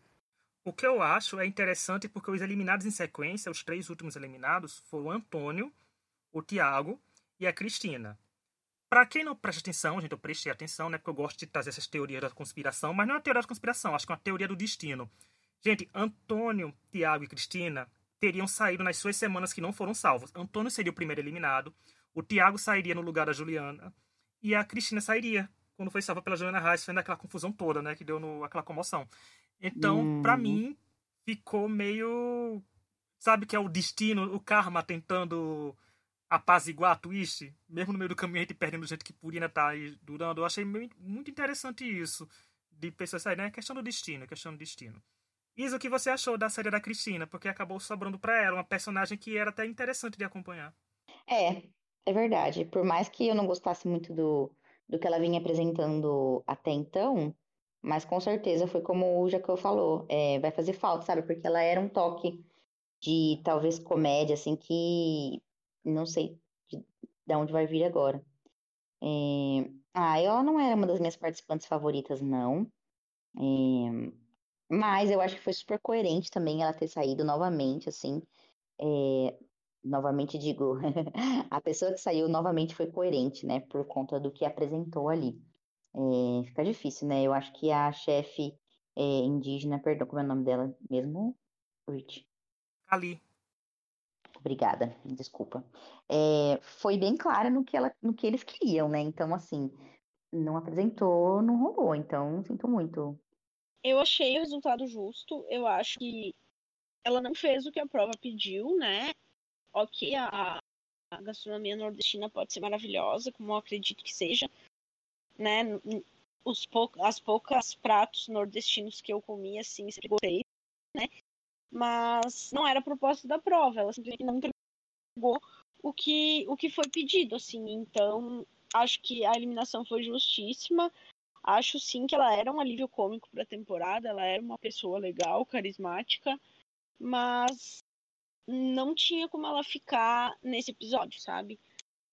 O que eu acho é interessante porque os eliminados em sequência, os três últimos eliminados, foram o Antônio, o Tiago e a Cristina. Para quem não presta atenção, gente, eu prestei atenção, né? Porque eu gosto de trazer essas teorias da conspiração, mas não é uma teoria da conspiração, acho que é uma teoria do destino. Gente, Antônio, Tiago e Cristina teriam saído nas suas semanas que não foram salvos. Antônio seria o primeiro eliminado, o Tiago sairia no lugar da Juliana e a Cristina sairia quando foi salva pela Juliana Reis, fazendo aquela confusão toda, né? Que deu no, aquela comoção. Então, hum. para mim, ficou meio. Sabe que é o destino, o karma tentando apaziguar a twist, mesmo no meio do caminho a gente perdendo gente que podia estar aí durando. Eu achei muito interessante isso, de pessoas saírem, né? Questão do destino, questão do destino. Isa, o que você achou da série da Cristina? Porque acabou sobrando para ela, uma personagem que era até interessante de acompanhar. É, é verdade. Por mais que eu não gostasse muito do, do que ela vinha apresentando até então, mas com certeza foi como o Jacó falou, é, vai fazer falta, sabe? Porque ela era um toque de talvez comédia, assim, que não sei de, de onde vai vir agora. É, ah, ela não era uma das minhas participantes favoritas, não. É, mas eu acho que foi super coerente também ela ter saído novamente, assim. É, novamente digo, a pessoa que saiu novamente foi coerente, né? Por conta do que apresentou ali. É, fica difícil, né? Eu acho que a chefe é, indígena, perdão, como é o nome dela mesmo? Rich. Ali. Obrigada, desculpa. É, foi bem clara no que, ela, no que eles queriam, né? Então, assim, não apresentou, não rolou. Então, sinto muito. Eu achei o resultado justo. Eu acho que ela não fez o que a prova pediu, né? Ok, a, a gastronomia nordestina pode ser maravilhosa, como eu acredito que seja, né? Os as poucas pratos nordestinos que eu comi, assim, sempre gostei, né? Mas não era a proposta da prova, ela simplesmente não entregou o que, o que foi pedido, assim. Então, acho que a eliminação foi justíssima. Acho sim que ela era um alívio cômico para a temporada, ela era uma pessoa legal, carismática, mas não tinha como ela ficar nesse episódio, sabe?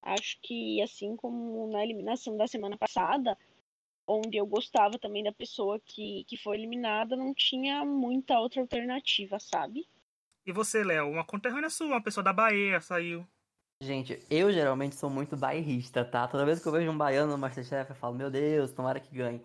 Acho que assim como na eliminação da semana passada, onde eu gostava também da pessoa que, que foi eliminada, não tinha muita outra alternativa, sabe? E você, Léo, uma conterrânea sua, uma pessoa da Bahia, saiu. Gente, eu geralmente sou muito bairrista, tá? Toda vez que eu vejo um baiano no Masterchef, eu falo, meu Deus, tomara que ganhe.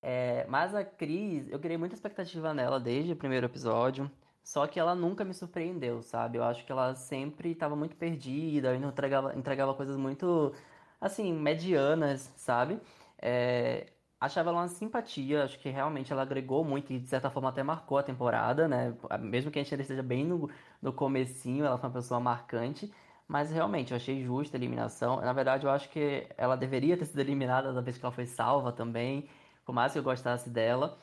É, mas a Cris, eu criei muita expectativa nela desde o primeiro episódio. Só que ela nunca me surpreendeu, sabe? Eu acho que ela sempre estava muito perdida, entregava, entregava coisas muito, assim, medianas, sabe? É, achava ela uma simpatia, acho que realmente ela agregou muito e de certa forma até marcou a temporada, né? Mesmo que a gente ainda esteja bem no, no comecinho, ela foi uma pessoa marcante. Mas realmente, eu achei justa a eliminação. Na verdade, eu acho que ela deveria ter sido eliminada da vez que ela foi salva também, por mais que eu gostasse dela.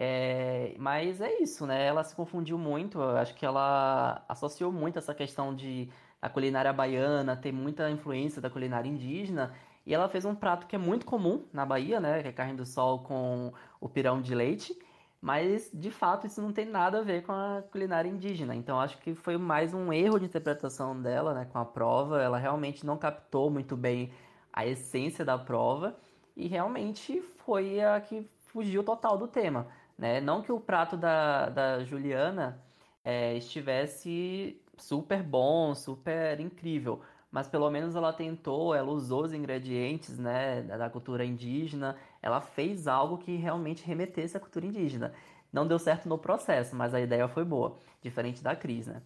É, mas é isso, né? Ela se confundiu muito. Eu acho que ela associou muito essa questão de a culinária baiana ter muita influência da culinária indígena. E ela fez um prato que é muito comum na Bahia, né? Que é carne do sol com o pirão de leite. Mas, de fato, isso não tem nada a ver com a culinária indígena. Então, acho que foi mais um erro de interpretação dela, né? Com a prova. Ela realmente não captou muito bem a essência da prova. E realmente foi a que fugiu total do tema. Né? Não que o prato da, da Juliana é, estivesse super bom, super incrível, mas pelo menos ela tentou, ela usou os ingredientes né, da cultura indígena, ela fez algo que realmente remetesse à cultura indígena. Não deu certo no processo, mas a ideia foi boa, diferente da Cris, né?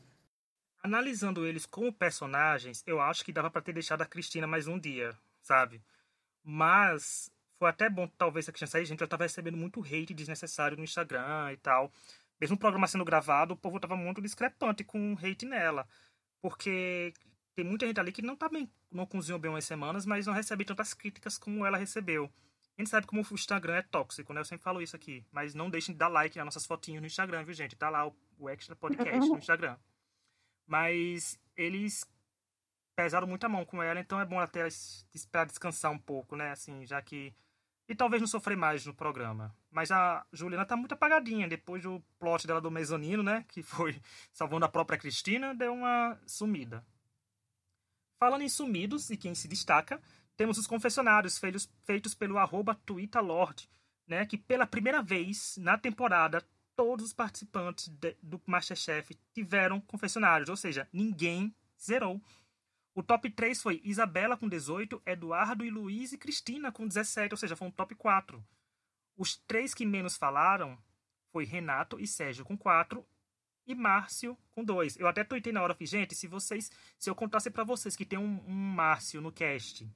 Analisando eles como personagens, eu acho que dava para ter deixado a Cristina mais um dia, sabe? Mas foi até bom, talvez, a Christian sair, gente, ela tava recebendo muito hate desnecessário no Instagram e tal. Mesmo o programa sendo gravado, o povo tava muito discrepante com hate nela. Porque tem muita gente ali que não tá bem, não cozinhou bem umas semanas, mas não recebe tantas críticas como ela recebeu. A gente sabe como o Instagram é tóxico, né? Eu sempre falo isso aqui. Mas não deixem de dar like nas nossas fotinhas no Instagram, viu, gente? Tá lá o, o Extra Podcast no Instagram. Mas eles pesaram muito a mão com ela, então é bom até esperar descansar um pouco, né? Assim, já que e talvez não sofrer mais no programa. Mas a Juliana tá muito apagadinha. Depois do plot dela do mezanino, né? Que foi salvando a própria Cristina, deu uma sumida. Falando em sumidos e quem se destaca, temos os confessionários feitos, pelo arroba TwitterLord, né? Que pela primeira vez na temporada, todos os participantes de, do Masterchef tiveram confessionários. Ou seja, ninguém zerou o top 3 foi Isabela com 18, Eduardo e Luiz e Cristina com 17, ou seja, foi um top 4. Os três que menos falaram foi Renato e Sérgio com 4 e Márcio com 2. Eu até tuitei na hora, fiz, gente, se vocês, se eu contasse para vocês que tem um, um Márcio no cast,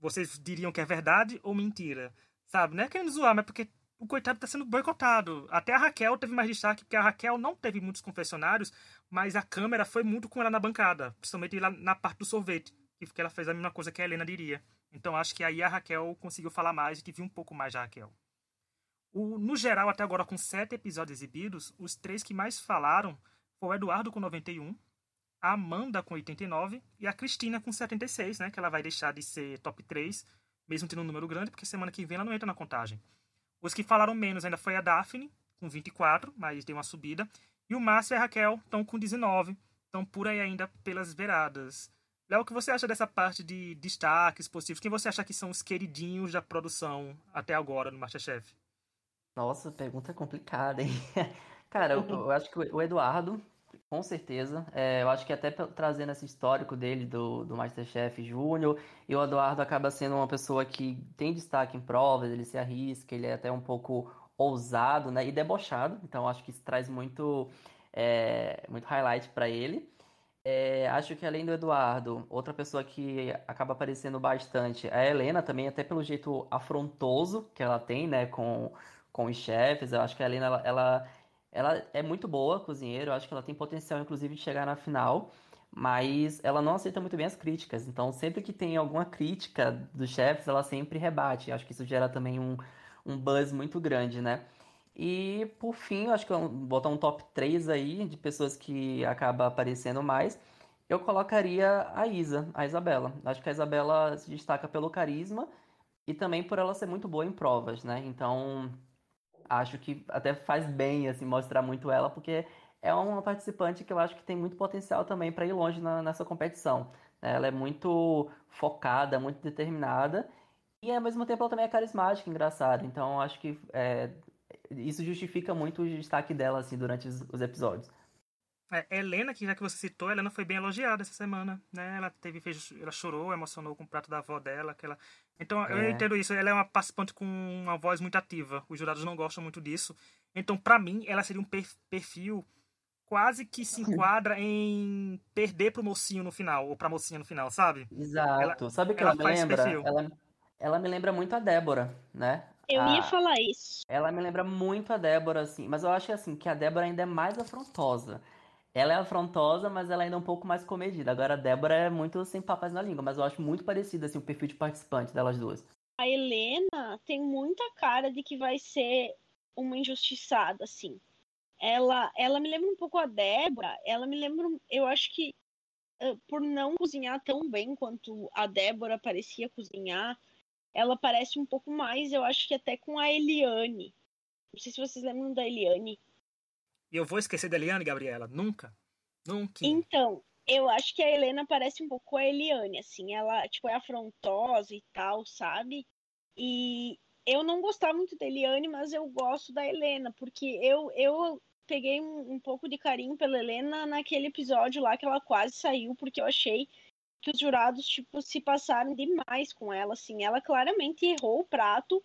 vocês diriam que é verdade ou mentira? Sabe? Não é querendo zoar, mas porque o coitado está sendo boicotado. Até a Raquel teve mais destaque, porque a Raquel não teve muitos confessionários, mas a câmera foi muito com ela na bancada, principalmente lá na parte do sorvete, que ela fez a mesma coisa que a Helena diria. Então acho que aí a Raquel conseguiu falar mais e teve um pouco mais da Raquel. O, no geral, até agora, com sete episódios exibidos, os três que mais falaram foi o Eduardo com 91, a Amanda com 89 e a Cristina com 76, né? Que ela vai deixar de ser top 3, mesmo tendo um número grande, porque semana que vem ela não entra na contagem. Os que falaram menos ainda foi a Daphne, com 24, mas tem uma subida. E o Márcio e a Raquel estão com 19, estão por aí ainda pelas beiradas. Léo, o que você acha dessa parte de destaques positivos? Quem você acha que são os queridinhos da produção até agora no Masterchef? Nossa, pergunta complicada, hein? Cara, eu, eu acho que o Eduardo com certeza. É, eu acho que até trazendo esse histórico dele do, do Masterchef Júnior, e o Eduardo acaba sendo uma pessoa que tem destaque em provas, ele se arrisca, ele é até um pouco ousado né, e debochado, então acho que isso traz muito, é, muito highlight para ele. É, acho que além do Eduardo, outra pessoa que acaba aparecendo bastante é a Helena também, até pelo jeito afrontoso que ela tem né, com, com os chefes. Eu acho que a Helena ela, ela ela é muito boa cozinheira, eu acho que ela tem potencial, inclusive, de chegar na final, mas ela não aceita muito bem as críticas. Então, sempre que tem alguma crítica dos chefes, ela sempre rebate. Acho que isso gera também um, um buzz muito grande, né? E, por fim, acho que eu vou botar um top 3 aí de pessoas que acaba aparecendo mais. Eu colocaria a Isa, a Isabela. Acho que a Isabela se destaca pelo carisma e também por ela ser muito boa em provas, né? Então, acho que até faz bem, assim, mostrar muito ela, porque é uma participante que eu acho que tem muito potencial também para ir longe na, nessa competição. Né? Ela é muito focada, muito determinada, e ao mesmo tempo ela também é carismática, engraçada. Então acho que é, isso justifica muito o destaque dela assim durante os, os, episódios. É, Helena, que já que você citou, Helena foi bem elogiada essa semana, né? Ela teve, fez, ela chorou, emocionou com o prato da avó dela, aquela. Então eu É. entendo isso. Ela é uma participante com uma voz muito ativa. Os jurados não gostam muito disso. Então, pra mim, ela seria um per- perfil quase que se enquadra em perder pro mocinho no final ou pra mocinha no final, sabe? Exato. Sabe o que ela ela me lembra? perfil. Ela, ela me lembra muito a Débora, né? Eu ia A- falar isso. Ela me lembra muito a Débora, assim, mas eu acho assim que a Débora ainda é mais afrontosa. Ela é afrontosa, mas ela ainda é um pouco mais comedida. Agora a Débora é muito sem papas na língua, mas eu acho muito parecido assim o perfil de participante delas duas. A Helena tem muita cara de que vai ser uma injustiçada, assim. Ela, ela me lembra um pouco a Débora. Ela me lembra, eu acho que eh, por não cozinhar tão bem quanto a Débora parecia cozinhar, ela parece um pouco mais, eu acho que até com a Eliane. Não sei se vocês lembram da Eliane. E eu vou esquecer da Eliane, Gabriela. Nunca. Nunca. Então, eu acho que a Helena parece um pouco a Eliane, assim, ela, tipo, é afrontosa e tal, sabe? E eu não gostava muito da Eliane, mas eu gosto da Helena, porque eu, eu peguei um, um pouco de carinho pela Helena naquele episódio lá que ela quase saiu, porque eu achei que os jurados, tipo, se passaram demais com ela, assim, ela claramente errou o prato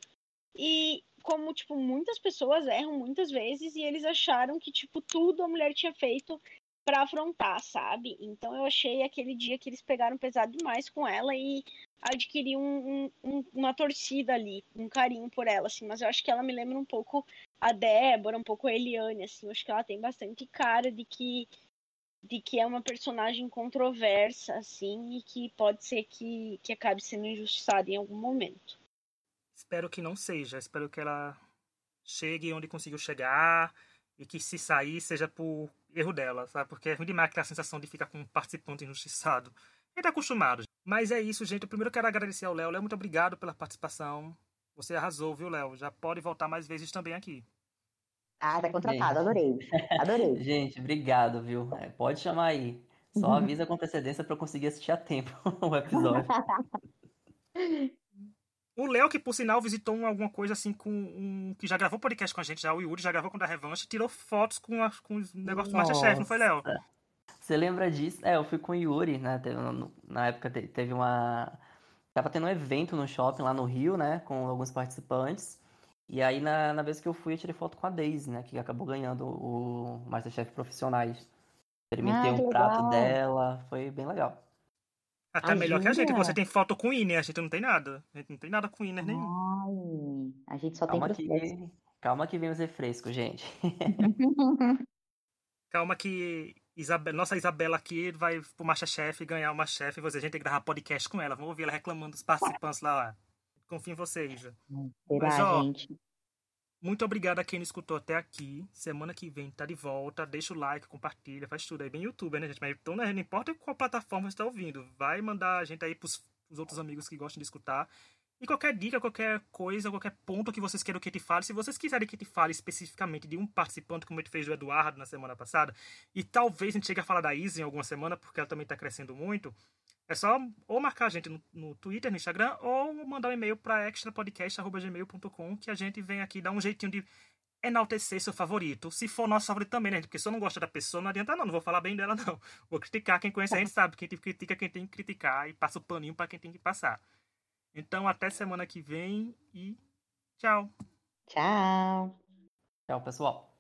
e como, tipo, muitas pessoas erram muitas vezes e eles acharam que, tipo, tudo a mulher tinha feito pra afrontar, sabe? Então eu achei aquele dia que eles pegaram pesado demais com ela e adquiri um- um- uma torcida ali, um carinho por ela, assim. Mas eu acho que ela me lembra um pouco a Débora, um pouco a Eliane, assim. Eu acho que ela tem bastante cara de que de que é uma personagem controversa, assim, e que pode ser que, que acabe sendo injustiçada em algum momento. Espero que não seja. Espero que ela chegue onde conseguiu chegar e que se sair seja por erro dela, sabe? Porque é ruim demais aquela sensação de ficar com um participante injustiçado. A gente tá acostumado. Mas é isso, gente. Eu primeiro quero agradecer ao Léo. Léo, muito obrigado pela participação. Você arrasou, viu, Léo? Já pode voltar mais vezes também aqui. Ah, tá contratado, Gente. adorei. Adorei. Gente, obrigado, viu? É, pode chamar aí. Só avisa com antecedência pra eu conseguir assistir a tempo o episódio. O Léo, que por sinal visitou um- alguma coisa assim com um. que já gravou podcast com a gente, já o Yuri já gravou com o da Revanche, tirou fotos com, a, com os negócios do Masterchef, não foi, Léo? Você lembra disso? É, eu fui com o Yuri, né? Teve- na época te- teve uma. Tava tendo um evento no shopping lá no Rio, né? Com alguns participantes. E aí, na, na vez que eu fui, eu tirei foto com a Daisy, né? Que acabou ganhando o Masterchef Profissionais. Experimentei Ah, um prato legal. dela, foi bem legal. Até melhor que a gente, Ajuda. você tem foto com o Iner, a gente não tem nada. A gente não tem nada com o Iner nenhum. Ai, a gente só tem Calma processo. que, calma que vem os refrescos, gente. Calma que Isabe- nossa Isabela aqui vai pro Masterchef ganhar o Masterchef e você, a gente tem que gravar podcast com ela. Vamos ouvir ela reclamando dos participantes lá. Confio em você, Isa. Será, Mas, ó, gente? Muito obrigado a quem nos escutou até aqui. Semana que vem tá de volta. Deixa o like, compartilha, faz tudo aí. Bem YouTube, né, gente? Mas então, né, não importa qual plataforma você tá ouvindo. Vai mandar a gente aí pros, pros outros amigos que gostam de escutar. E qualquer dica, qualquer coisa, qualquer ponto que vocês queiram que te fale. Se vocês quiserem que te fale especificamente de um participante, como a gente fez do Eduardo na semana passada, e talvez a gente chegue a falar da Isa em alguma semana, porque ela também tá crescendo muito, é só ou marcar a gente no, no Twitter, no Instagram, ou mandar um e-mail para extrapodcast.gmail.com que a gente vem aqui dar um jeitinho de enaltecer seu favorito. Se for nosso favorito também, né? Porque se eu não gosto da pessoa, não adianta não. Não vou falar bem dela, não. Vou criticar. Quem conhece a gente sabe. Quem critica, quem tem que criticar. E passa o paninho para quem tem que passar. Então, até semana que vem e tchau. Tchau. Tchau, pessoal.